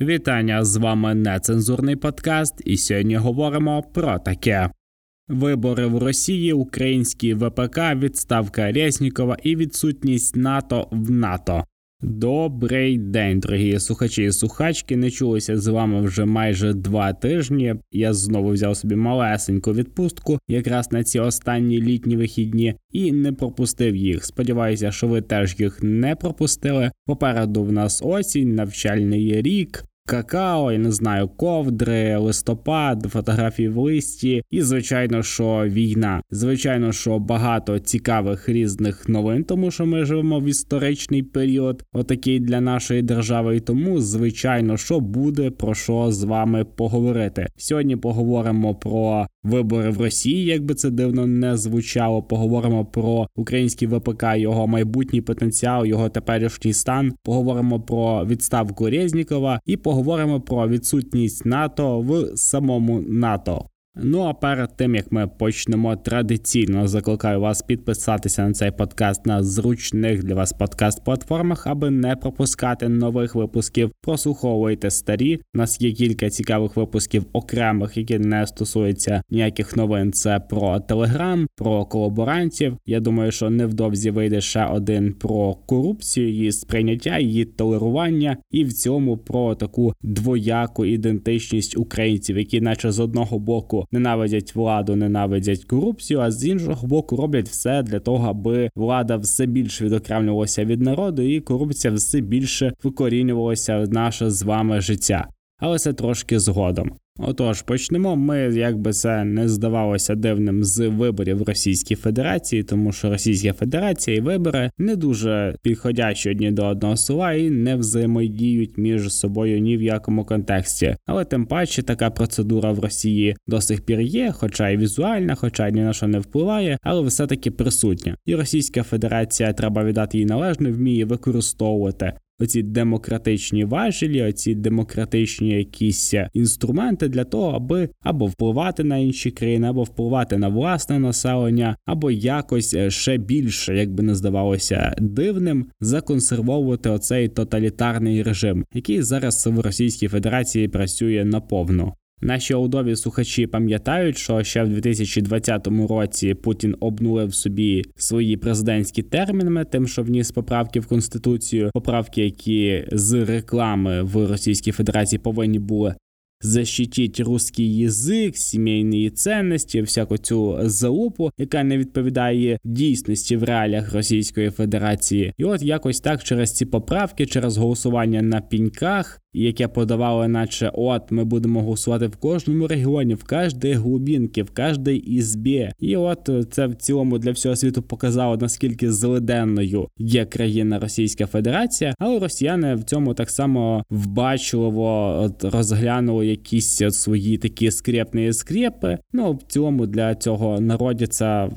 Вітання з вами нецензурний подкаст, і сьогодні говоримо про таке: вибори в Росії, український ВПК, відставка Резнікова і відсутність НАТО в НАТО. Добрий день, дорогі слухачі і слухачки. Не чулися з вами вже майже два тижні. Я знову взяв собі малесеньку відпустку, якраз на ці останні літні вихідні, і не пропустив їх. Сподіваюся, що ви теж їх не пропустили. Попереду в нас осінь, навчальний рік какао, я не знаю, ковдри, листопад, фотографії в листі, і звичайно, що війна. Звичайно, що багато цікавих різних новин, тому що ми живемо в історичний період, отакий для нашої держави. І тому, звичайно, що буде про що з вами поговорити. Сьогодні поговоримо про вибори в Росії, як би це дивно не звучало. Поговоримо про український ВПК, його майбутній потенціал, його теперішній стан. Поговоримо про відставку Резнікова і поговоримо про відсутність НАТО в самому НАТО. Ну а перед тим як ми почнемо традиційно, закликаю вас підписатися на цей подкаст на зручних для вас подкаст-платформах, аби не пропускати нових випусків. Прослуховуйте старі. У нас є кілька цікавих випусків окремих, які не стосуються ніяких новин. Це про телеграм, про колаборантів. Я думаю, що невдовзі вийде ще один про корупцію, її сприйняття, її толерування, і в цьому про таку двояку ідентичність українців, які, наче з одного боку ненавидять владу, ненавидять корупцію, а з іншого боку роблять все для того, аби влада все більше відокремлювалася від народу, і корупція все більше викорінювалася в наше з вами життя. Але це трошки згодом. Отож, почнемо. Ми, як би це не здавалося дивним з виборів Російській Федерації, тому що Російська Федерація і вибори не дуже підходячі одні до одного села і не взаємодіють між собою ні в якому контексті. Але тим паче така процедура в Росії до сих пір є, хоча й візуальна, хоча ні на що не впливає, але все таки присутня. І Російська Федерація треба віддати їй належно, вміє використовувати оці демократичні важелі, оці демократичні якісь інструменти для того, аби або впливати на інші країни, або впливати на власне населення, або якось е, ще більше, як би не здавалося, дивним законсервовувати оцей тоталітарний режим, який зараз в Російській Федерації працює наповну. Наші аудові слухачі пам'ятають, що ще в 2020 році Путін обнулив собі свої президентські терміни, тим, що вніс поправки в конституцію, поправки, які з реклами в Російській Федерації повинні були защитіть русський язик, сімейні цінності, всяку цю залупу, яка не відповідає дійсності в реаліях Російської Федерації, і от якось так через ці поправки, через голосування на піньках яке подавало, наче от ми будемо голосувати в кожному регіоні, в кожній глубінці, в кожній ізбі. І от це в цілому для всього світу показало наскільки злиденною є країна Російська Федерація, але росіяни в цьому так само вбачливо розглянули якісь свої такі скрепні скрепи. Ну в цілому для цього народі це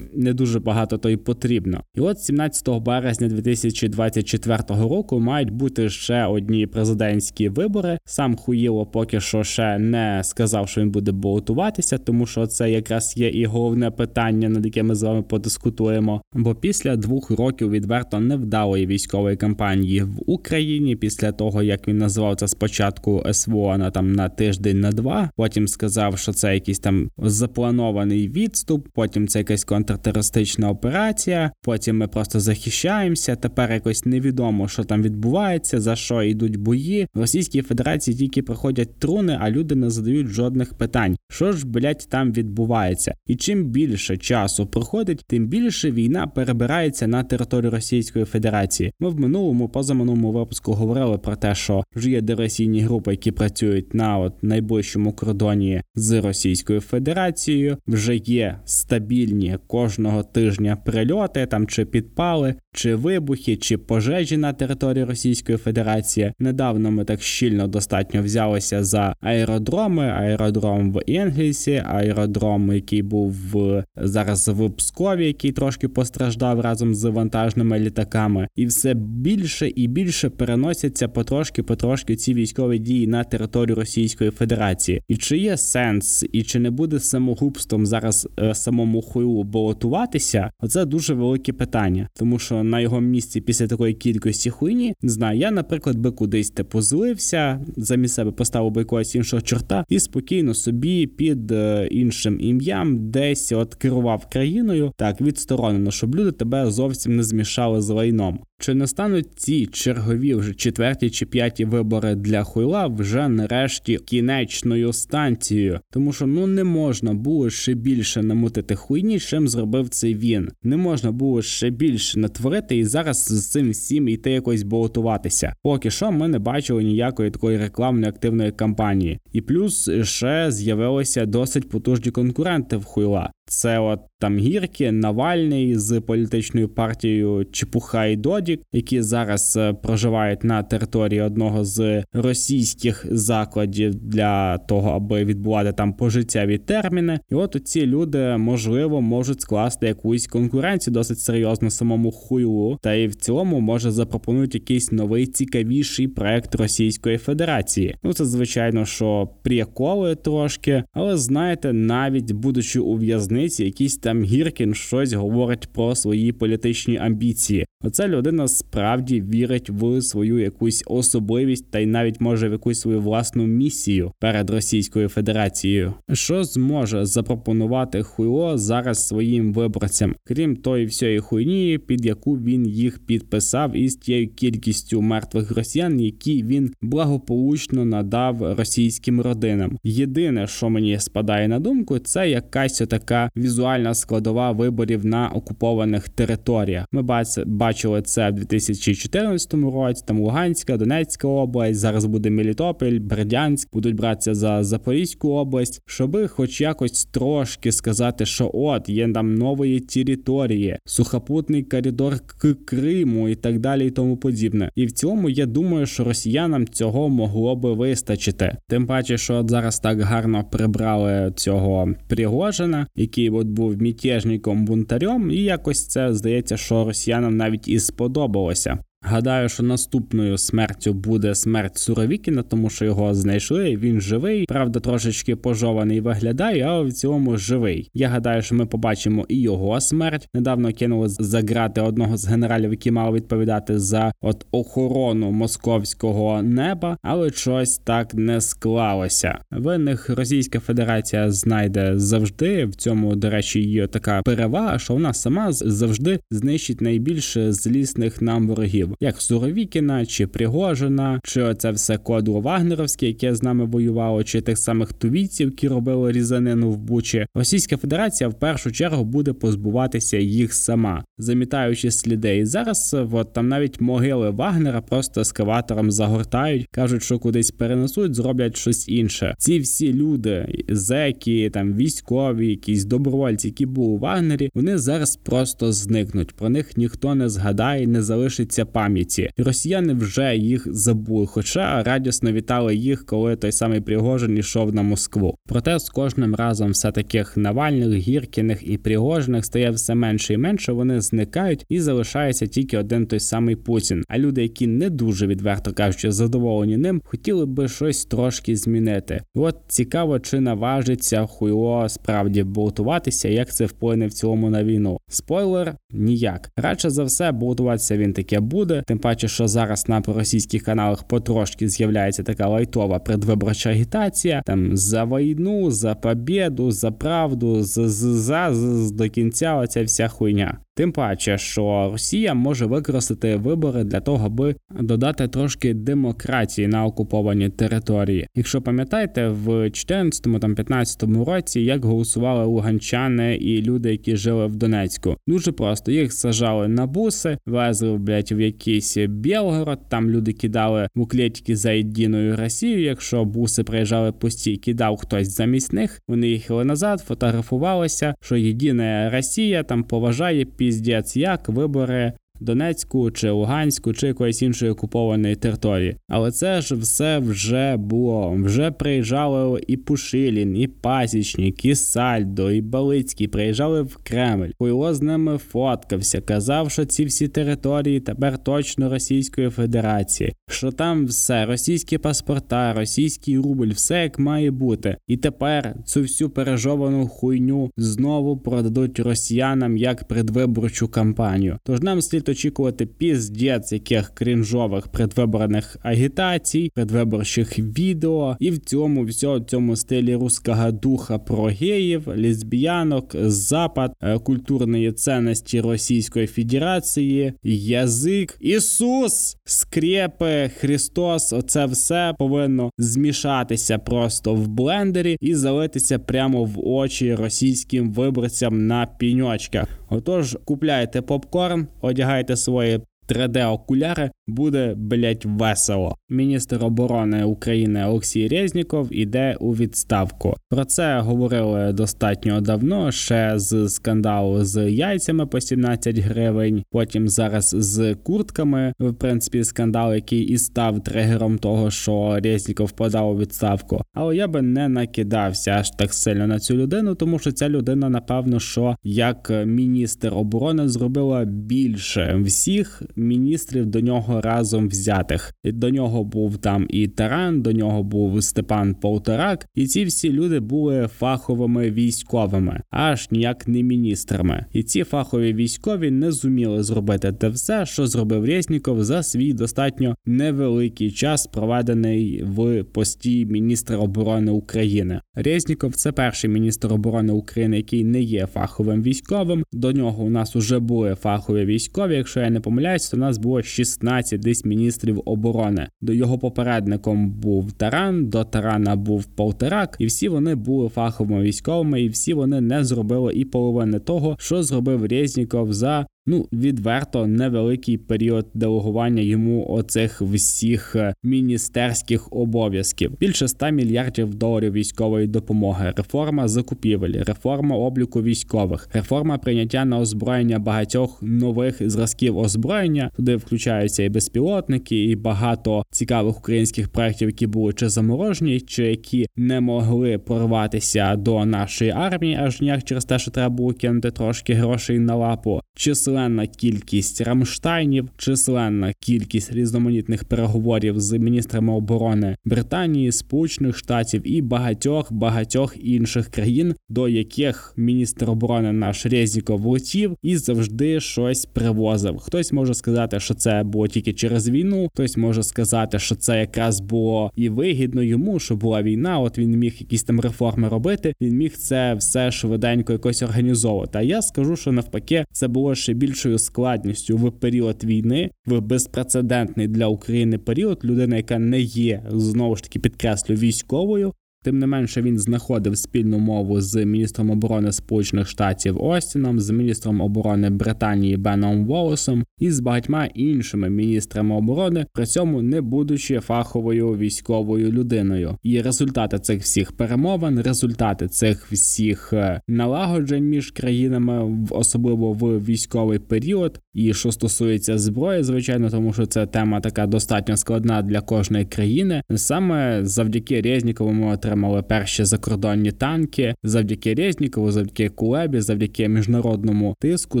не дуже багато то й потрібно. І от 17 березня 2024 року мають бути ще одні президентські президентські вибори. Сам Хуїло поки що ще не сказав, що він буде балотуватися, тому що це якраз є і головне питання, над яким ми з вами подискутуємо. Бо після двох років відверто невдалої військової кампанії в Україні, після того як він назвав це спочатку СВО на там на тиждень на два, потім сказав, що це якийсь там запланований відступ, потім це якась контртерористична операція. Потім ми просто захищаємося. Тепер якось невідомо, що там відбувається, за що йдуть бої. В Російській Федерації тільки проходять труни, а люди не задають жодних питань. Що ж, блять, там відбувається? І чим більше часу проходить, тим більше війна перебирається на територію Російської Федерації. Ми в минулому, позаминулому випуску говорили про те, що вже є диверсійні групи, які працюють на от найближчому кордоні з Російською Федерацією. Вже є стабільні кожного тижня прильоти там чи підпали, чи вибухи, чи пожежі на території Російської Федерації. Недавно ми так щільно достатньо взялися за аеродроми, аеродром в Енгельсі, аеродром, який був в зараз в Пскові, який трошки постраждав разом з вантажними літаками, і все більше і більше переносяться потрошки-потрошки ці військові дії на територію Російської Федерації. І чи є сенс, і чи не буде самогубством зараз е, самому хуйлу балотуватися? Оце дуже велике питання, тому що на його місці після такої кількості хуйні. Не знаю, я, наприклад, би кудись типу злився, замість себе поставив би якогось іншого чорта і спокійно собі під е, іншим ім'ям десь от керував країною так відсторонено, щоб люди тебе зовсім не змішали з лайном. Чи не стануть ці чергові вже четверті чи п'яті вибори для хуйла вже нарешті кінечною станцією? Тому що ну не можна було ще більше намутити хуйні, чим зробив це він. Не можна було ще більше натворити і зараз з цим всім йти якось болотуватися. Поки що ми не бачили ніякої такої рекламної активної кампанії, і плюс ще з'явилися досить потужні конкуренти в хуйла. Це от там гірки, Навальний з політичною партією Чепуха і Додік, які зараз е, проживають на території одного з російських закладів для того, аби відбувати там пожиттєві терміни. І от ці люди можливо можуть скласти якусь конкуренцію досить серйозно самому хуйлу, та і в цілому може запропонують якийсь новий цікавіший проект Російської Федерації. Ну це звичайно, що приколи трошки, але знаєте, навіть будучи у в'язниці, якийсь там Гіркін щось говорить про свої політичні амбіції. Оця людина справді вірить в свою якусь особливість та й навіть може в якусь свою власну місію перед Російською Федерацією. Що зможе запропонувати хуйло зараз своїм виборцям, крім тої всієї хуйні, під яку він їх підписав, із тією кількістю мертвих росіян, які він благополучно надав російським родинам. Єдине, що мені спадає на думку, це якась така візуальна складова виборів на окупованих територіях. Ми бачили це в 2014 році. Там Луганська, Донецька область. Зараз буде Мелітопіль, Бердянськ, будуть братися за Запорізьку область, щоби, хоч якось трошки сказати, що от є там нової території, сухопутний коридор к Криму і так далі, і тому подібне. І в цілому я думаю, що росіянам цього могло би вистачити. Тим паче, що от зараз так гарно прибрали цього Пригожина, який от був мятежником бунтарем, і якось це здається, що росіянам навіть і сподобалося. doboluose Гадаю, що наступною смертю буде смерть Суровікіна, тому що його знайшли. Він живий, правда, трошечки пожований виглядає, але в цілому живий. Я гадаю, що ми побачимо і його смерть. Недавно кинули заграти одного з генералів, який мав відповідати за от охорону московського неба, але щось так не склалося. Винних Російська Федерація знайде завжди. В цьому, до речі, є така перевага, що вона сама завжди знищить найбільше злісних нам ворогів як Суровікіна, чи Пригожина, чи оце все кодло Вагнеровське, яке з нами воювало, чи тих самих тувійців, які робили різанину в Бучі. Російська Федерація в першу чергу буде позбуватися їх сама, замітаючи сліди. І зараз от там навіть могили Вагнера просто ескаватором загортають, кажуть, що кудись перенесуть, зроблять щось інше. Ці всі люди, зеки, там військові, якісь добровольці, які були у Вагнері, вони зараз просто зникнуть. Про них ніхто не згадає, не залишиться пам'яті. Росіяни вже їх забули, хоча радісно вітали їх, коли той самий Пригожин йшов на Москву. Проте з кожним разом все таких Навальних, Гіркіних і Пригожиних стає все менше і менше. Вони зникають і залишається тільки один той самий Путін. А люди, які не дуже відверто кажучи, задоволені ним, хотіли би щось трошки змінити. От цікаво, чи наважиться хуйло справді болтуватися, як це вплине в цілому на війну. Спойлер ніяк. Радше за все, болтуватися він таке буде буде. Тим паче, що зараз на російських каналах потрошки з'являється така лайтова предвиборча агітація. Там за війну, за побіду, за правду, за, за, за до кінця оця вся хуйня. Тим паче, що Росія може використати вибори для того, аби додати трошки демократії на окуповані території. Якщо пам'ятаєте, в 14-15 році як голосували луганчани і люди, які жили в Донецьку, дуже просто їх сажали на буси, везли блядь, в якийсь Білгород. Там люди кидали буклетики за єдиною Росією. Якщо буси приїжджали пусті, кидав хтось замість них. Вони їхали назад, фотографувалися, що єдина Росія там поважає піздець, як вибори Донецьку чи Луганську чи якоїсь іншої окупованої території. Але це ж все вже було. Вже приїжджали і Пушилін, і Пасічник, і Сальдо, і Балицький приїжджали в Кремль. Хуйло з ними фоткався, казав, що ці всі території тепер точно Російської Федерації, що там все, російські паспорта, російський рубль, все як має бути. І тепер цю всю пережовану хуйню знову продадуть росіянам як предвиборчу кампанію. Тож нам слід можуть очікувати піздець яких крінжових предвиборних агітацій, предвиборчих відео, і в цьому всьому цьому стилі руского духа про геїв, лесбіянок, запад, е, культурної цінності Російської Федерації, язик, Ісус, скрепи, Христос. Оце все повинно змішатися просто в блендері і залитися прямо в очі російським виборцям на піньочках. Отож, купляйте попкорн, одягайте свої 3D-окуляри буде блять весело. Міністр оборони України Олексій Резніков іде у відставку. Про це говорили достатньо давно. Ще з скандалу з яйцями по 17 гривень. Потім зараз з куртками. В принципі, скандал, який і став тригером того, що Резніков подав у відставку. Але я би не накидався аж так сильно на цю людину, тому що ця людина, напевно, що як міністр оборони зробила більше всіх міністрів до нього разом взятих. До нього був там і Таран, до нього був Степан Полторак, і ці всі люди були фаховими військовими, аж ніяк не міністрами. І ці фахові військові не зуміли зробити те все, що зробив Резніков за свій достатньо невеликий час, проведений в пості міністра оборони України. Резніков це перший міністр оборони України, який не є фаховим військовим. До нього у нас уже були фахові військові. Якщо я не помиляюсь, то у нас було 16 десь міністрів оборони. До його попередником був Таран, до Тарана був Полтерак, і всі вони були фаховими військовими, і всі вони не зробили і половини того, що зробив Резніков за ну відверто невеликий період делегування йому оцих всіх е, міністерських обов'язків. Більше 100 мільярдів доларів військової допомоги, реформа закупівель, реформа обліку військових, реформа прийняття на озброєння багатьох нових зразків озброєння. Туди включаються і безпілотники, і багато цікавих українських проєктів, які були чи заморожені, чи які не могли прорватися до нашої армії, аж ніяк через те, що треба було кинути трошки грошей на лапу. Числа численна кількість рамштайнів, численна кількість різноманітних переговорів з міністрами оборони Британії, Сполучених Штатів і багатьох багатьох інших країн, до яких міністр оборони наш Резніков летів і завжди щось привозив. Хтось може сказати, що це було тільки через війну, хтось може сказати, що це якраз було і вигідно йому, що була війна. От він міг якісь там реформи робити. Він міг це все швиденько якось організовувати. А я скажу, що навпаки, це було ще більш більшою складністю в період війни, в безпрецедентний для України період. Людина, яка не є знову ж таки підкреслю військовою, Тим не менше він знаходив спільну мову з міністром оборони Сполучених Штатів Остіном, з міністром оборони Британії Беном Волосом і з багатьма іншими міністрами оборони, при цьому не будучи фаховою військовою людиною. І результати цих всіх перемовин, результати цих всіх е, налагоджень між країнами, особливо в військовий період. І що стосується зброї, звичайно, тому що це тема така достатньо складна для кожної країни. Саме завдяки Резнікову ми отримали перші закордонні танки завдяки Резнікову, завдяки Кулебі, завдяки міжнародному тиску,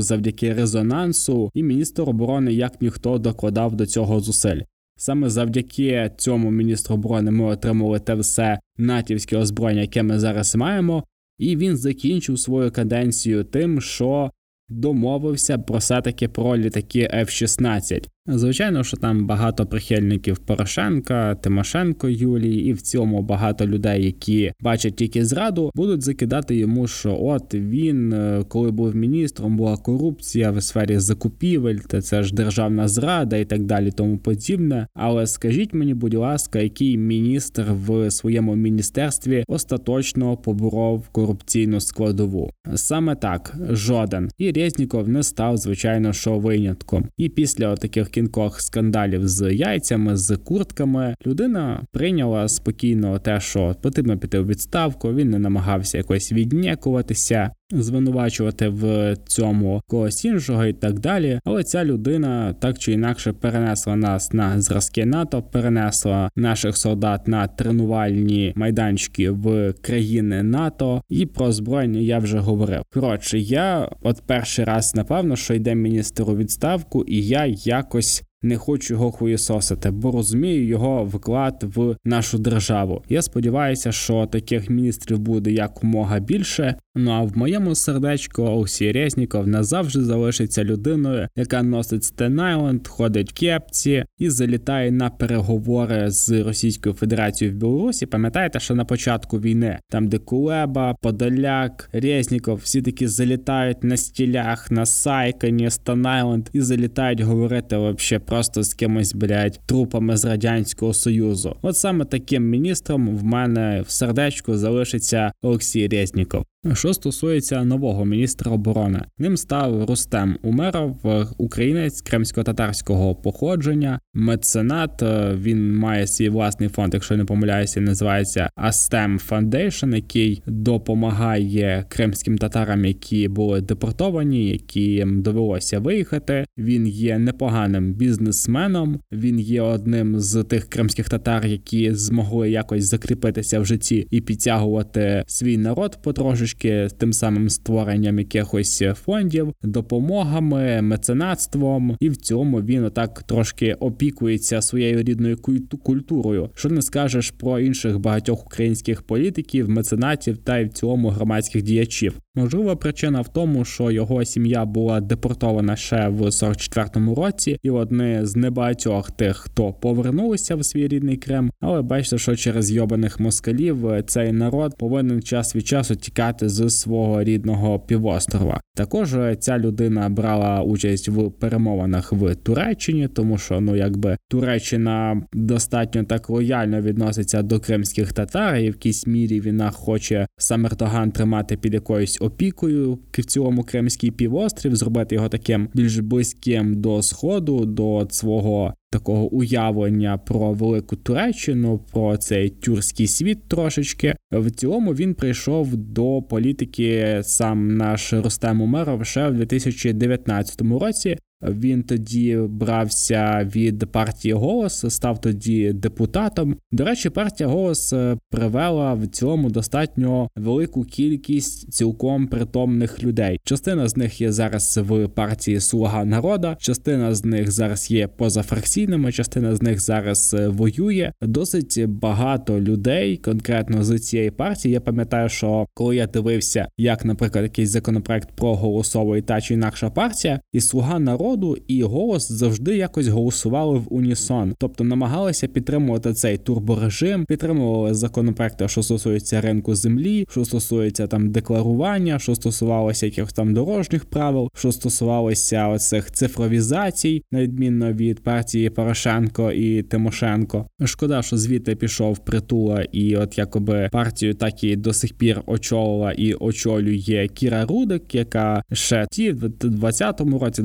завдяки резонансу, і міністр оборони як ніхто докладав до цього зусиль. Саме завдяки цьому міністру оборони ми отримали те все натівське озброєння, яке ми зараз маємо, і він закінчив свою каденцію тим, що домовився про все таки про літаки F-16. Звичайно, що там багато прихильників Порошенка, Тимошенко Юлії, і в цьому багато людей, які бачать тільки зраду, будуть закидати йому, що от він, е, коли був міністром, була корупція в сфері закупівель, та це ж державна зрада і так далі, тому подібне. Але скажіть мені, будь ласка, який міністр в своєму міністерстві остаточно поборов корупційну складову? Саме так, жоден. І Резніков не став, звичайно, що винятком. І після таких кількох скандалів з яйцями, з куртками, людина прийняла спокійно те, що потрібно піти у відставку. Він не намагався якось віднікуватися звинувачувати в цьому когось іншого і так далі. Але ця людина так чи інакше перенесла нас на зразки НАТО, перенесла наших солдат на тренувальні майданчики в країни НАТО, і про збройні я вже говорив. Коротше, я от перший раз напевно, що йде міністр у відставку, і я якось не хочу його хуєсосити, бо розумію його вклад в нашу державу. Я сподіваюся, що таких міністрів буде якомога більше. Ну а в моєму сердечку Олексій Резніков назавжди залишиться людиною, яка носить Stone Island, ходить в кепці і залітає на переговори з Російською Федерацією в Білорусі. Пам'ятаєте, що на початку війни там, де Кулеба, Подоляк, Резніков, всі такі залітають на стілях, на Сайкані, Stone Island і залітають говорити вообще просто з кимось блядь, трупами з радянського союзу. От саме таким міністром в мене в сердечку залишиться Олексій Резніков. Що стосується нового міністра оборони, ним став Рустем Умеров, українець кримсько-татарського походження, меценат. Е, він має свій власний фонд, якщо не помиляюся, називається Астем Foundation, який допомагає кримським татарам, які були депортовані, які їм довелося виїхати. Він є непоганим бізнесменом. Він є одним з тих кримських татар, які змогли якось закріпитися в житті і підтягувати свій народ потрошечки трішки тим самим створенням якихось фондів, допомогами, меценатством, і в цьому він отак трошки опікується своєю рідною культурою. Що не скажеш про інших багатьох українських політиків, меценатів та й в цілому громадських діячів. Можлива причина в тому, що його сім'я була депортована ще в 44-му році, і одне з небагатьох тих, хто повернулися в свій рідний Крим. Але бачите, що через йобаних москалів цей народ повинен час від часу тікати з свого рідного півострова. Також ця людина брала участь в перемовинах в Туреччині, тому що ну якби Туреччина достатньо так лояльно відноситься до кримських татар, і в якійсь мірі вона хоче сам Ердоган тримати під якоюсь опікою в цілому Кримський півострів, зробити його таким більш близьким до сходу, до свого такого уявлення про велику Туреччину, про цей тюркський світ трошечки. В цілому він прийшов до політики сам наш Рустем Умеров ще в 2019 році. Він тоді брався від партії голос, став тоді депутатом. До речі, партія голос е, привела в цілому достатньо велику кількість цілком притомних людей. Частина з них є зараз в партії Слуга народа, частина з них зараз є позафракційними, частина з них зараз е, воює. Досить багато людей, конкретно з цієї партії. Я пам'ятаю, що коли я дивився, як, наприклад, якийсь законопроект проголосовує та чи інакша партія, і слуга народу народу і голос завжди якось голосували в унісон, тобто намагалися підтримувати цей турборежим, підтримували законопроекти, що стосуються ринку землі, що стосується там декларування, що стосувалося якихось там дорожніх правил, що стосувалося оцих цифровізацій, на відмінно від партії Порошенко і Тимошенко. Шкода, що звідти пішов притула, і от якоби партію так і до сих пір очолила і очолює Кіра Рудик, яка ще ті в 20-му році,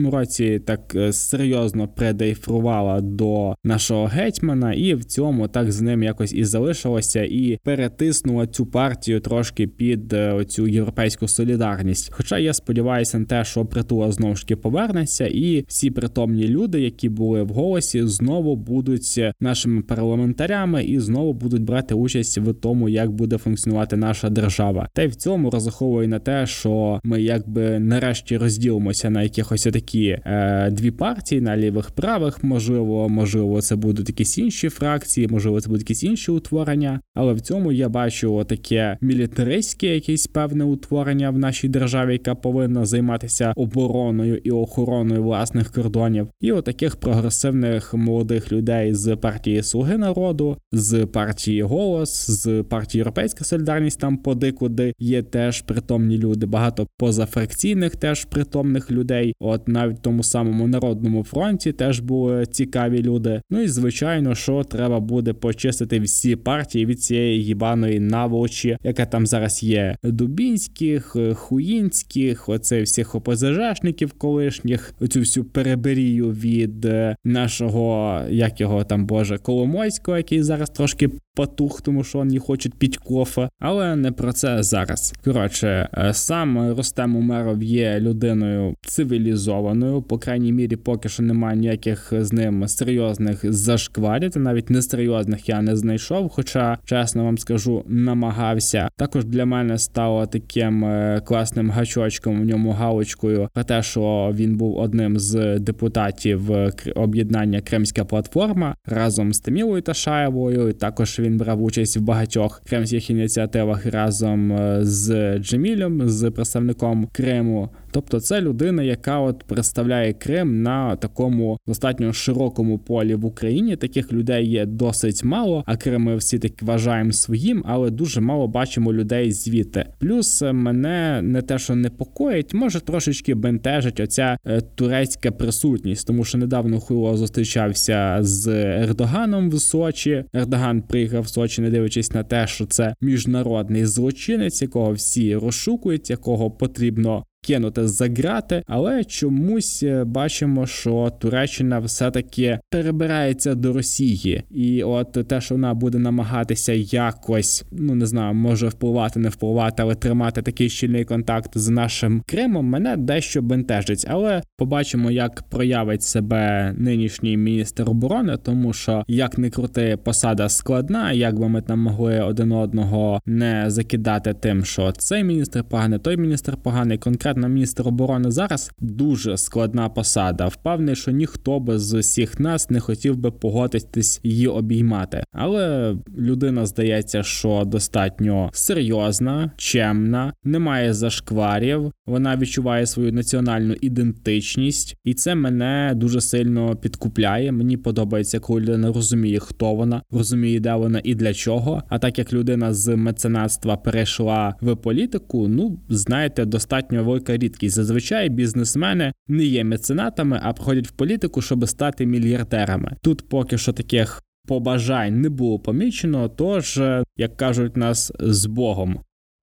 21-му році так е, серйозно предейфрувала до нашого гетьмана, і в цьому так з ним якось і залишилося, і перетиснула цю партію трошки під е, цю європейську солідарність. Хоча я сподіваюся на те, що притула знову ж таки повернеться, і всі притомні люди, які були в голосі, знову будуть нашими парламентарями і знову будуть брати участь в тому, як буде функціонувати наша держава. Та й в цьому розраховую на те, що ми якби нарешті розділимося на якихось такі такі е, дві партії на лівих правих. Можливо, можливо, це будуть якісь інші фракції, можливо, це будуть якісь інші утворення. Але в цьому я бачу таке мілітаристське якесь певне утворення в нашій державі, яка повинна займатися обороною і охороною власних кордонів, і отаких прогресивних молодих людей з партії Слуги народу, з партії Голос, з партії Європейська Солідарність там подикуди є теж притомні люди. Багато позафракційних теж притомних людей. От на навіть тому самому народному фронті теж були цікаві люди. Ну і звичайно, що треба буде почистити всі партії від цієї їбаної наволочі, яка там зараз є. Дубінських, хуїнських, оце всіх ОПЗЖшників колишніх, оцю всю переберію від е, нашого, як його там боже, Коломойського, який зараз трошки потух, тому що вони хочуть піть кофе, але не про це зараз. Коротше, е, сам Ростем Умеров є людиною цивілізованою обороною. По крайній мірі, поки що немає ніяких з ним серйозних зашкварів, навіть несерйозних я не знайшов. Хоча, чесно вам скажу, намагався. Також для мене стало таким е, класним гачочком в ньому галочкою про те, що він був одним з депутатів е, об'єднання Кримська платформа разом з Тимілою Ташаєвою. Також він брав участь в багатьох кримських ініціативах разом е, з Джемілем, з представником Криму. Тобто, це людина, яка от представляє Крим на такому достатньо широкому полі в Україні. Таких людей є досить мало, а Крим ми всі так вважаємо своїм, але дуже мало бачимо людей звідти. Плюс е, мене не те, що непокоїть, може трошечки бентежить оця е, турецька присутність, тому що недавно Хуйло зустрічався з Ердоганом в Сочі. Ердоган приїхав в Сочі, не дивлячись на те, що це міжнародний злочинець, якого всі розшукують, якого потрібно кинути за грати, але чомусь е, бачимо, що Туреччина все-таки перебирається до Росії, і от те, що вона буде намагатися якось, ну не знаю, може впливати, не впливати, але тримати такий щільний контакт з нашим Кримом, мене дещо бентежить. Але побачимо, як проявить себе нинішній міністр оборони, тому що як не крути, посада складна, як би ми там могли один одного не закидати тим, що цей міністр поганий, той міністр поганий, конкретно конкретно міністр оборони зараз дуже складна посада. Впевнений, що ніхто би з усіх нас не хотів би погодитись її обіймати. Але людина здається, що достатньо серйозна, чемна, немає зашкварів. Вона відчуває свою національну ідентичність, і це мене дуже сильно підкупляє. Мені подобається, коли людина розуміє, хто вона, розуміє, де вона і для чого. А так як людина з меценатства перейшла в політику, ну знаєте, достатньо велика велика рідкість. Зазвичай бізнесмени не є меценатами, а приходять в політику, щоб стати мільярдерами. Тут поки що таких побажань не було помічено, тож, е, як кажуть нас з Богом.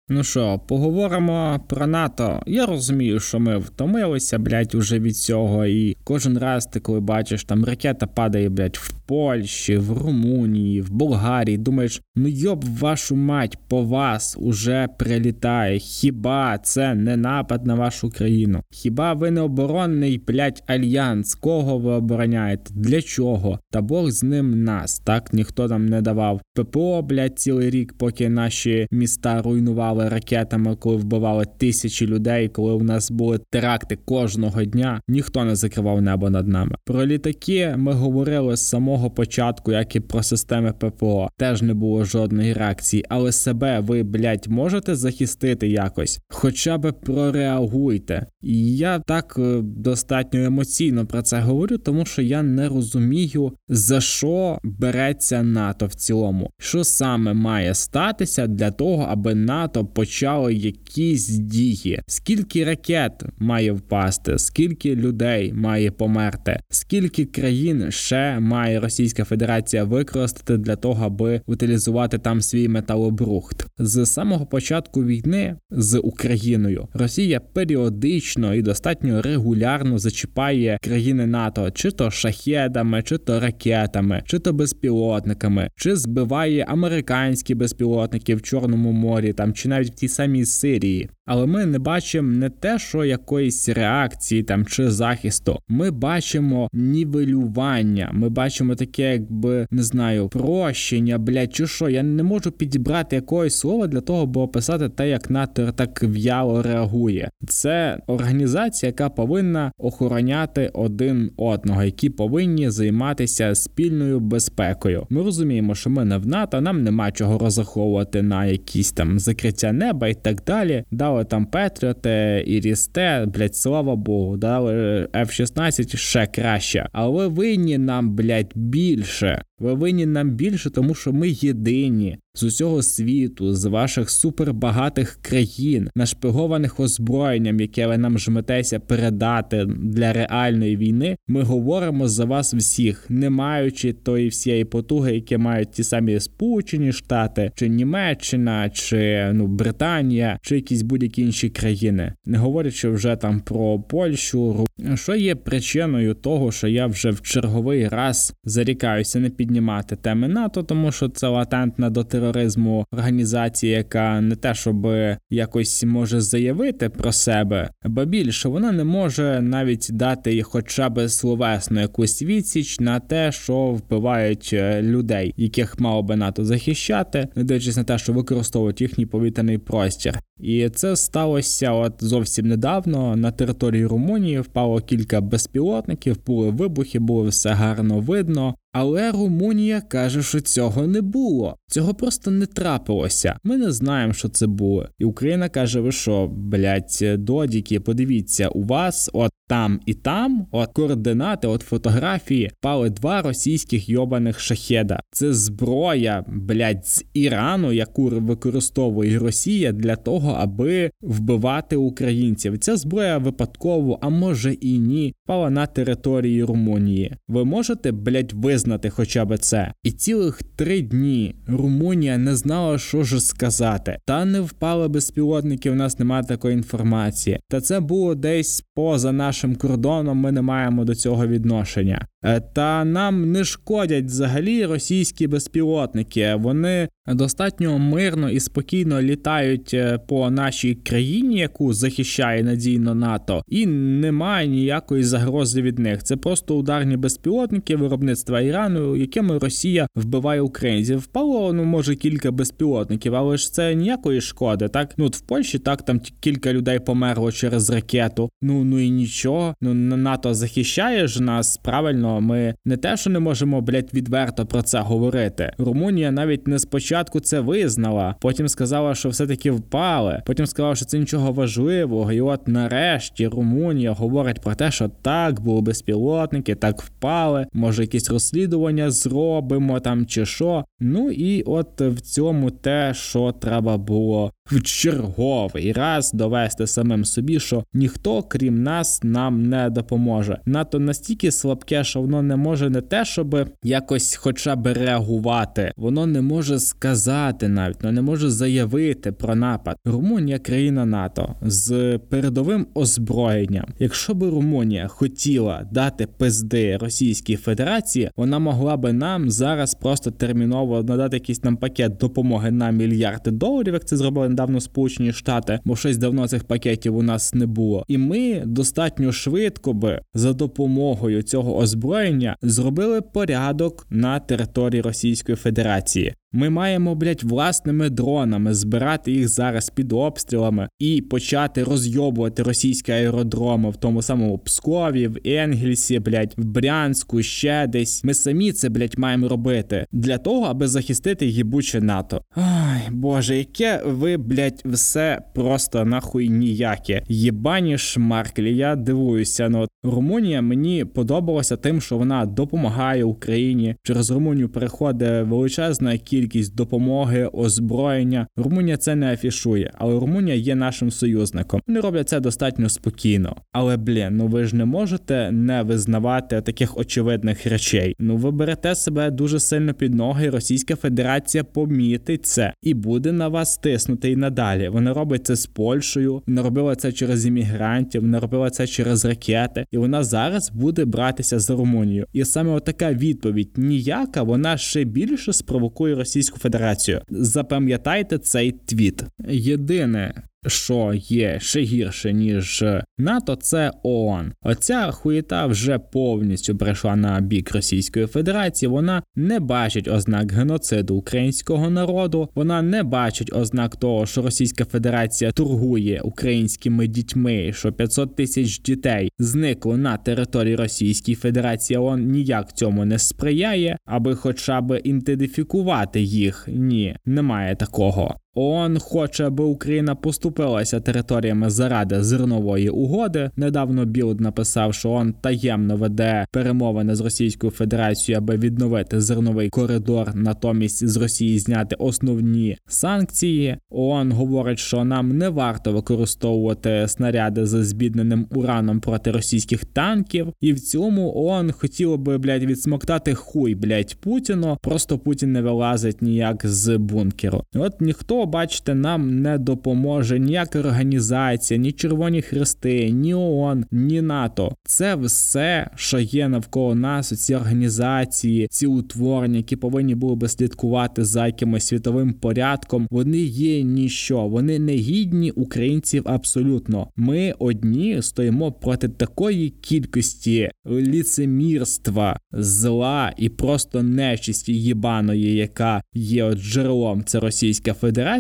Ну що, поговоримо про НАТО. Я розумію, що ми втомилися, блядь, уже від цього. І кожен раз ти, коли бачиш, там ракета падає, блядь, в Польщі, в Румунії, в Болгарії, думаєш, ну йоб вашу мать, по вас уже прилітає. Хіба це не напад на вашу країну? Хіба ви не оборонний, блядь, альянс? Кого ви обороняєте? Для чого? Та Бог з ним нас. Так ніхто нам не давав ППО, блядь, цілий рік, поки наші міста руйнували атакували ракетами, коли вбивали тисячі людей, коли у нас були теракти кожного дня, ніхто не закривав небо над нами. Про літаки ми говорили з самого початку, як і про системи ППО. Теж не було жодної реакції, але себе ви, блядь, можете захистити якось, хоча би прореагуйте. І я так е, достатньо емоційно про це говорю, тому що я не розумію, за що береться НАТО в цілому, що саме має статися для того, аби НАТО почали якісь дії. Скільки ракет має впасти, скільки людей має померти, скільки країн ще має Російська Федерація використати для того, аби утилізувати там свій металобрухт з самого початку війни з Україною Росія періодично і достатньо регулярно зачіпає країни НАТО, чи то шахедами, чи то ракетами, чи то безпілотниками, чи збиває американські безпілотники в Чорному морі, там чи навіть в тій самій Сирії. Але ми не бачимо не те, що якоїсь реакції там чи захисту. Ми бачимо нівелювання. Ми бачимо таке, якби не знаю, прощення, блядь, чи що. Я не можу підібрати якогось слова для того, аби описати те, як НАТО так в'яло реагує. Це організація, яка повинна охороняти один одного, які повинні займатися спільною безпекою. Ми розуміємо, що ми не в НАТО, нам нема чого розраховувати на якісь там закриття неба і так далі. Дали там Петріоте і Рісте, блять, слава Богу, дали F-16 ще краще. Але ви винні нам, блять, більше. Ви винні нам більше, тому що ми єдині з усього світу, з ваших супербагатих країн, нашпигованих озброєнням, яке ви нам жметеся передати для реальної війни. Ми говоримо за вас всіх, не маючи тої всієї потуги, які мають ті самі Сполучені Штати, чи Німеччина, чи ну Британія, чи якісь будь-які інші країни, не говорячи вже там про Польщу, що є причиною того, що я вже в черговий раз зарікаюся не піднімати теми НАТО, тому що це латентна дотирання тероризму організація, яка не те, щоб якось може заявити про себе, ба більше вона не може навіть дати хоча б словесну якусь відсіч на те, що вбивають е, людей, яких мало би НАТО захищати, не дивлячись на те, що використовують їхній повітряний простір. І це сталося от зовсім недавно. На території Румунії впало кілька безпілотників, були вибухи, було все гарно видно. Але Румунія каже, що цього не було. Цього просто не трапилося. Ми не знаємо, що це було. І Україна каже: ви що, блять, додіки, подивіться, у вас от там і там, от координати, от фотографії, пали два російських йобаних шахеда. Це зброя, блять, з Ірану, яку використовує Росія для того, аби вбивати українців. Ця зброя випадково, а може і ні, пала на території Румунії. Ви можете, блять, визнати хоча б це. І цілих три дні Румунія не знала, що ж сказати. Та не впали безпілотники, у нас немає такої інформації. Та це було десь поза нашим кордоном. Ми не маємо до цього відношення. Е, та нам не шкодять взагалі російські безпілотники. Вони достатньо мирно і спокійно літають е, по нашій країні, яку захищає надійно НАТО, і немає ніякої загрози від них. Це просто ударні безпілотники виробництва Ірану, якими Росія вбиває українців. Впало ну може кілька безпілотників, але ж це ніякої шкоди. Так ну от в Польщі так там кілька людей померло через ракету. Ну ну і нічого. Ну НАТО захищає ж нас правильно. Ми не те, що не можемо блять відверто про це говорити. Румунія навіть не спочатку це визнала, потім сказала, що все таки впали. Потім сказала, що це нічого важливого. І от нарешті Румунія говорить про те, що так були безпілотники, так впали. Може, якісь розслідування зробимо там чи що. Ну і от в цьому те, що треба було в черговий раз довести самим собі, що ніхто, крім нас, нам не допоможе. НАТО настільки слабке, що воно не може не те, щоб якось хоча б реагувати, воно не може сказати навіть, воно не може заявити про напад. Румунія країна НАТО з передовим озброєнням. Якщо би Румунія хотіла дати пизди Російській Федерації, вона могла би нам зараз просто терміново надати якийсь нам пакет допомоги на мільярди доларів, як це зробили недавно Сполучені Штати, бо щось давно цих пакетів у нас не було. І ми достатньо швидко би за допомогою цього озброєння зробили порядок на території Російської Федерації. Ми маємо, блять, власними дронами збирати їх зараз під обстрілами і почати розйобувати російські аеродроми в тому самому Пскові, в Енгельсі, блять, в Брянську, ще десь. Ми самі це, блять, маємо робити для того, аби захистити їбуче НАТО. Ай, боже, яке ви, блять, все просто нахуй ніяке. Єбані шмарклі, я дивуюся. Ну, Румунія мені подобалася тим, що вона допомагає Україні. Через Румунію переходить величезна кількість кількість допомоги, озброєння. Румунія це не афішує, але Румунія є нашим союзником. Вони роблять це достатньо спокійно. Але блін, ну ви ж не можете не визнавати таких очевидних речей. Ну ви берете себе дуже сильно під ноги. Російська Федерація помітить це і буде на вас тиснути і надалі. Вони роблять це з Польщею, вони робили це через іммігрантів, вони робили це через ракети, і вона зараз буде братися за Румунію. І саме отака відповідь ніяка, вона ще більше спровокує Росію Російську Федерацію. Запам'ятайте цей твіт. Єдине, що є ще гірше ніж НАТО, це ООН. Оця хуєта вже повністю прийшла на бік Російської Федерації. Вона не бачить ознак геноциду українського народу. Вона не бачить ознак того, що Російська Федерація торгує українськими дітьми, що 500 тисяч дітей зникло на території Російської Федерації. ООН ніяк цьому не сприяє, аби хоча б ідентифікувати їх. Ні, немає такого. ООН хоче, аби Україна поступилася територіями заради зернової угоди. Недавно Bild написав, що ООН таємно веде перемовини з Російською Федерацією, аби відновити зерновий коридор, натомість з Росії зняти основні санкції. ООН говорить, що нам не варто використовувати снаряди з збідненим ураном проти російських танків, і в цьому ООН хотіло би блядь, відсмоктати хуй блядь, Путіну. Просто Путін не вилазить ніяк з бункеру. От ніхто Бачите, нам не допоможе ніяка організація, ні Червоні Хрести, ні ООН, ні НАТО. Це все, що є навколо нас, ці організації, ці утворення, які повинні були би слідкувати за якимось світовим порядком. Вони є ніщо, вони не гідні українців абсолютно. Ми одні стоїмо проти такої кількості ліцемірства, зла і просто нечисті єбаної, яка є от джерелом, це Російська Федерація.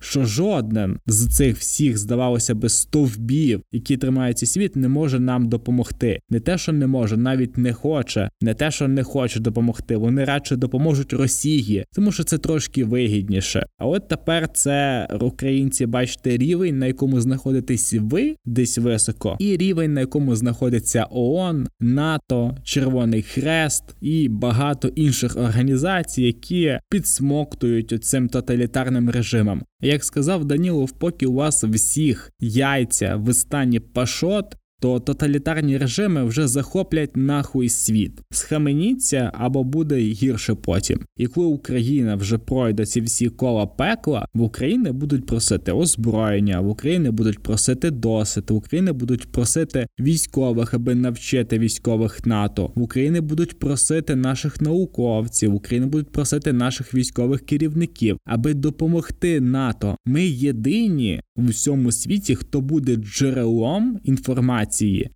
Що жоден з цих всіх, здавалося би, стовбів, які тримають цей світ, не може нам допомогти. Не те, що не може, навіть не хоче, не те, що не хоче допомогти. Вони радше допоможуть Росії, тому що це трошки вигідніше. А от тепер це українці, бачите, рівень, на якому знаходитесь ви десь високо, і рівень, на якому знаходиться ООН, НАТО, Червоний Хрест і багато інших організацій, які підсмоктують цим тоталітарним режимом. Як сказав Данілов, поки у вас всіх яйця в стані пашот, то тоталітарні режими вже захоплять нахуй світ. Схаменіться або буде гірше потім. І коли Україна вже пройде ці всі кола пекла, в Україні будуть просити озброєння, в Україні будуть просити досвід, в Україні будуть просити військових, аби навчити військових НАТО. В Україні будуть просити наших науковців, в Україні будуть просити наших військових керівників, аби допомогти НАТО. Ми єдині в всьому світі, хто буде джерелом інформації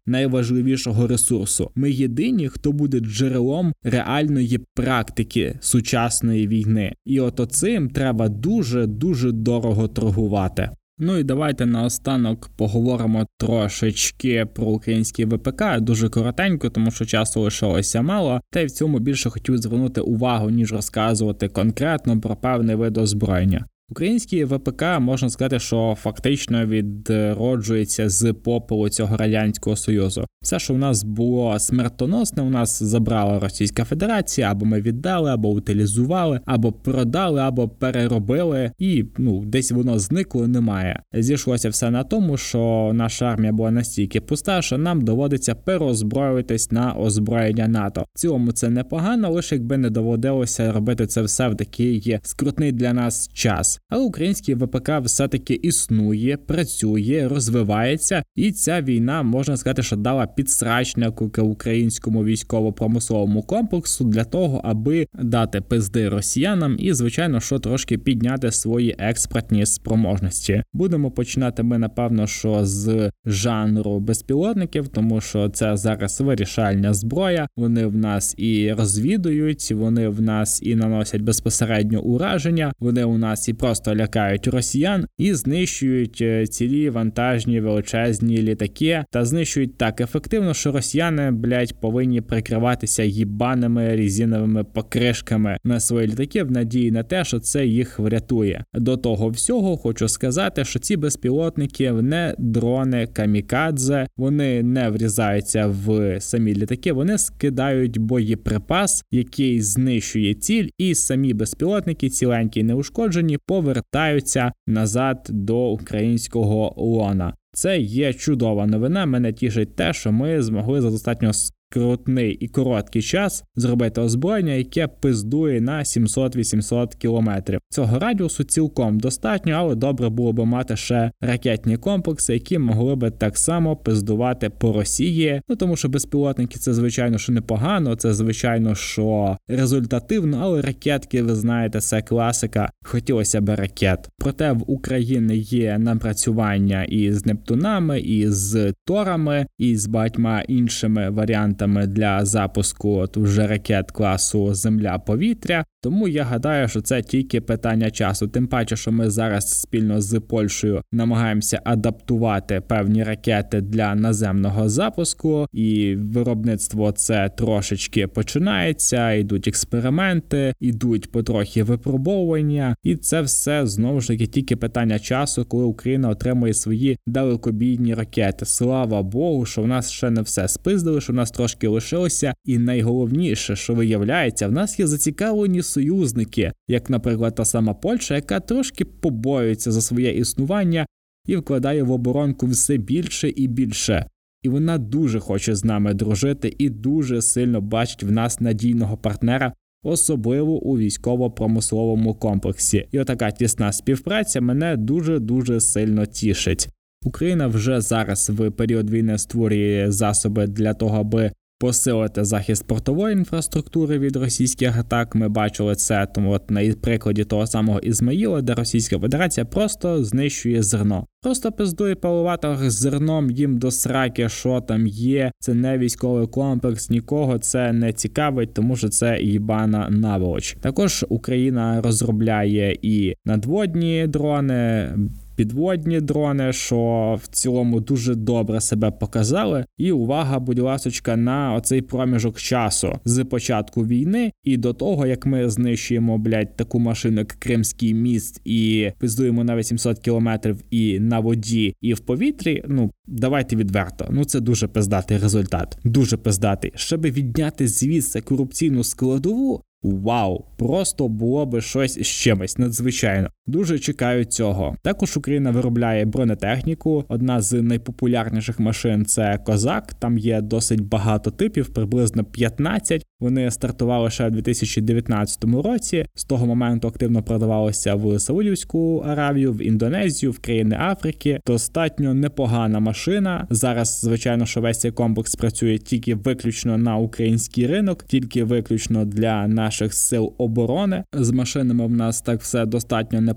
найважливішого ресурсу. Ми єдині, хто буде джерелом реальної практики сучасної війни, і от цим треба дуже дуже дорого торгувати. Ну і давайте наостанок поговоримо трошечки про український ВПК дуже коротенько, тому що часу лишилося мало. Та й в цьому більше хотів звернути увагу ніж розказувати конкретно про певний вид озброєння. Український ВПК можна сказати, що фактично відроджується з попелу цього радянського союзу. Все, що у нас було смертоносне, у нас забрала Російська Федерація, або ми віддали, або утилізували, або продали, або переробили, і ну десь воно зникло. Немає. Зійшлося все на тому, що наша армія була настільки пуста, що нам доводиться переозброюватись на озброєння НАТО. В цілому це непогано, лише якби не доводилося робити це все в такий скрутний для нас час. Але український ВПК все-таки існує, працює, розвивається, і ця війна можна сказати, що дала підсрачнику українському військово-промисловому комплексу для того, аби дати пизди росіянам і, звичайно, що трошки підняти свої експортні спроможності. Будемо починати ми, напевно, що з жанру безпілотників, тому що це зараз вирішальна зброя. Вони в нас і розвідують, вони в нас і наносять безпосередньо ураження. Вони у нас і просто лякають росіян і знищують е, цілі вантажні величезні літаки та знищують так ефективно, що росіяни блять повинні прикриватися їбаними різиновими покришками на свої літаки в надії на те, що це їх врятує. До того всього хочу сказати, що ці безпілотники не дрони камікадзе, вони не врізаються в самі літаки, вони скидають боєприпас, який знищує ціль, і самі безпілотники ціленькі неушкоджені повертаються назад до українського лона. Це є чудова новина. Мене тішить те, що ми змогли за достатньо скрутний і короткий час зробити озброєння, яке пиздує на 700-800 кілометрів. Цього радіусу цілком достатньо, але добре було б мати ще ракетні комплекси, які могли би так само пиздувати по Росії. Ну тому що безпілотники це звичайно що непогано, це звичайно що результативно, але ракетки, ви знаєте, це класика. Хотілося б ракет. Проте в Україні є напрацювання і з Нептунами, і з Торами, і з багатьма іншими варіантами варіантами для запуску от вже ракет класу Земля-повітря. Тому я гадаю, що це тільки питання часу. Тим паче, що ми зараз спільно з Польщею намагаємося адаптувати певні ракети для наземного запуску, і виробництво це трошечки починається. Йдуть експерименти, йдуть потрохи випробовування, і це все знову ж таки тільки питання часу, коли Україна отримує свої далекобійні ракети. Слава Богу, що в нас ще не все спиздили, що в нас трошки лишилося, і найголовніше, що виявляється, в нас є зацікавлені союзники, як, наприклад, та сама Польща, яка трошки побоюється за своє існування і вкладає в оборонку все більше і більше. І вона дуже хоче з нами дружити і дуже сильно бачить в нас надійного партнера особливо у військово-промисловому комплексі. І отака тісна співпраця мене дуже дуже сильно тішить. Україна вже зараз в період війни створює засоби для того, аби посилити захист портової інфраструктури від російських атак. Ми бачили це тому, от на прикладі того самого Ізмаїла, де Російська Федерація просто знищує зерно. Просто пиздує паливатор зерном їм до сраки, що там є. Це не військовий комплекс, нікого це не цікавить, тому що це їбана наволоч. Також Україна розробляє і надводні дрони підводні дрони, що в цілому дуже добре себе показали. І увага, будь ласочка, на оцей проміжок часу з початку війни і до того, як ми знищуємо блядь, таку машину, як Кримський міст, і пиздуємо на 800 кілометрів і на воді, і в повітрі. Ну давайте відверто. Ну це дуже пиздатий результат. Дуже пиздатий. Щоб відняти звідси корупційну складову. Вау, просто було би щось з чимось надзвичайно. Дуже чекаю цього. Також Україна виробляє бронетехніку. Одна з найпопулярніших машин це Козак. Там є досить багато типів, приблизно 15. Вони стартували ще у 2019 році. З того моменту активно продавалися в Саудівську Аравію, в Індонезію, в країни Африки. Достатньо непогана машина. Зараз, звичайно, що весь цей комплекс працює тільки виключно на український ринок, тільки виключно для наших сил оборони. З машинами в нас так все достатньо непогано.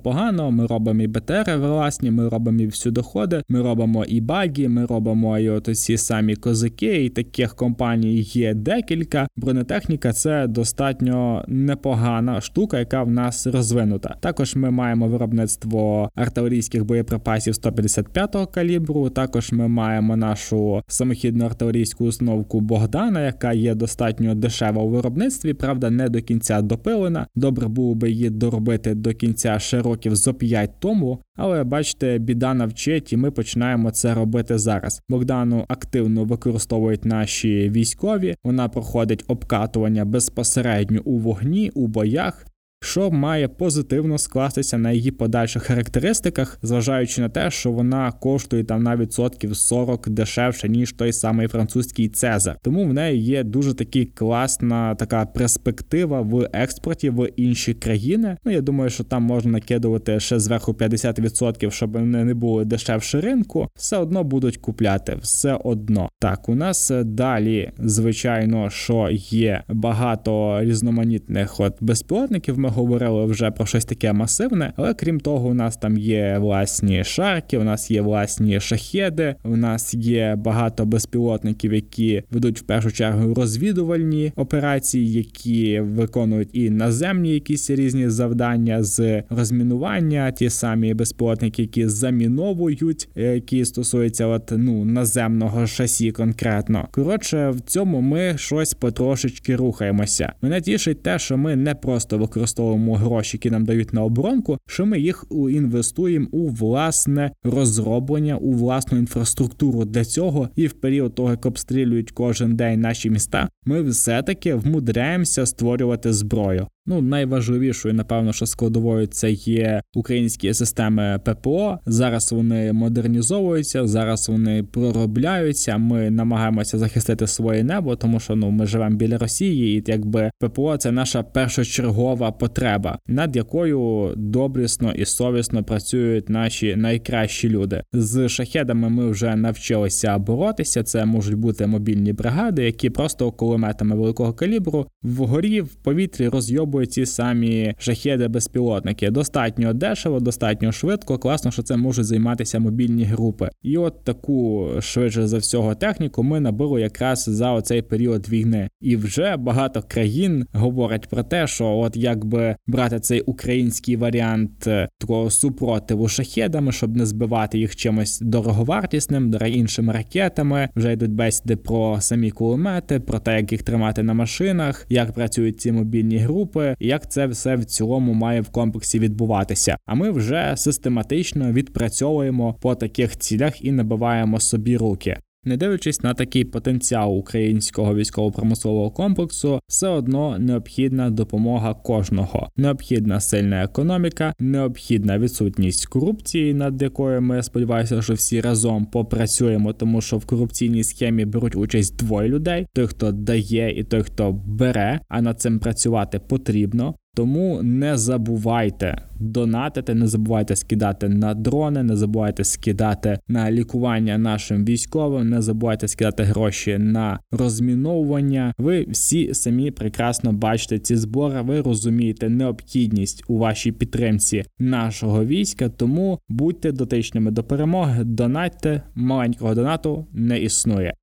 Ми робимо і БТР власні, ми робимо і всюдоходи, ми робимо і багі, ми робимо і от ці самі козаки. І таких компаній є декілька. Бронетехніка це достатньо непогана штука, яка в нас розвинута. Також ми маємо виробництво артилерійських боєприпасів 155-го калібру. Також ми маємо нашу самохідну артилерійську установку Богдана, яка є достатньо дешева у виробництві. Правда, не до кінця допилена. Добре було би її доробити до кінця ще років зо 5 тому. Але бачите, біда навчить, і ми починаємо це робити зараз. Богдану активно використовують наші військові. Вона проходить обкатування безпосередньо у вогні, у боях що має позитивно скластися на її подальших характеристиках, зважаючи на те, що вона коштує там на відсотків 40 дешевше ніж той самий французький Цезар. Тому в неї є дуже такі класна така перспектива в експорті в інші країни. Ну я думаю, що там можна накидувати ще зверху 50%, щоб вони не були дешевше ринку. Все одно будуть купляти, все одно. Так, у нас далі, звичайно, що є багато різноманітних от безпілотників. Ми говорили вже про щось таке масивне, але крім того, у нас там є власні шарки, у нас є власні шахеди, у нас є багато безпілотників, які ведуть в першу чергу розвідувальні операції, які виконують і наземні якісь різні завдання з розмінування, ті самі безпілотники, які заміновують, які стосуються от ну наземного шасі конкретно. Коротше, в цьому ми щось потрошечки рухаємося. Мене тішить те, що ми не просто використовуємо використовуємо гроші, які нам дають на оборонку, що ми їх інвестуємо у власне розроблення, у власну інфраструктуру для цього, і в період того, як обстрілюють кожен день наші міста, ми все таки вмудряємося створювати зброю. Ну, найважливішою, напевно, що складовою це є українські системи ППО. Зараз вони модернізовуються, зараз вони проробляються. Ми намагаємося захистити своє небо, тому що ну ми живемо біля Росії, і якби ППО це наша першочергова потреба, над якою добрісно і совісно працюють наші найкращі люди. З шахедами ми вже навчилися боротися. Це можуть бути мобільні бригади, які просто кулеметами великого калібру вгорі в повітрі розйобують спробують ці самі шахеди безпілотники. Достатньо дешево, достатньо швидко. Класно, що це можуть займатися мобільні групи. І от таку швидше за всього техніку ми набили якраз за оцей період війни. І вже багато країн говорять про те, що от якби брати цей український варіант е, такого супротиву шахедами, щоб не збивати їх чимось дороговартісним, іншими ракетами. Вже йдуть бесіди про самі кулемети, про те, як їх тримати на машинах, як працюють ці мобільні групи і як це все в цілому має в комплексі відбуватися. А ми вже систематично відпрацьовуємо по таких цілях і набиваємо собі руки. Не дивлячись на такий потенціал українського військово-промислового комплексу, все одно необхідна допомога кожного. Необхідна сильна економіка, необхідна відсутність корупції, над якою ми сподіваюся, що всі разом попрацюємо, тому що в корупційній схемі беруть участь двоє людей: той, хто дає, і той, хто бере. А над цим працювати потрібно. Тому не забувайте донатити, не забувайте скидати на дрони, не забувайте скидати на лікування нашим військовим, не забувайте скидати гроші на розміновування. Ви всі самі прекрасно бачите ці збори. Ви розумієте необхідність у вашій підтримці нашого війська. Тому будьте дотичними до перемоги, донатьте маленького донату не існує.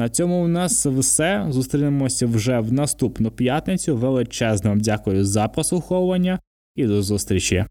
На цьому у нас все. Зустрінемося вже в наступну п'ятницю. Величезно вам дякую за прослуховування і до зустрічі.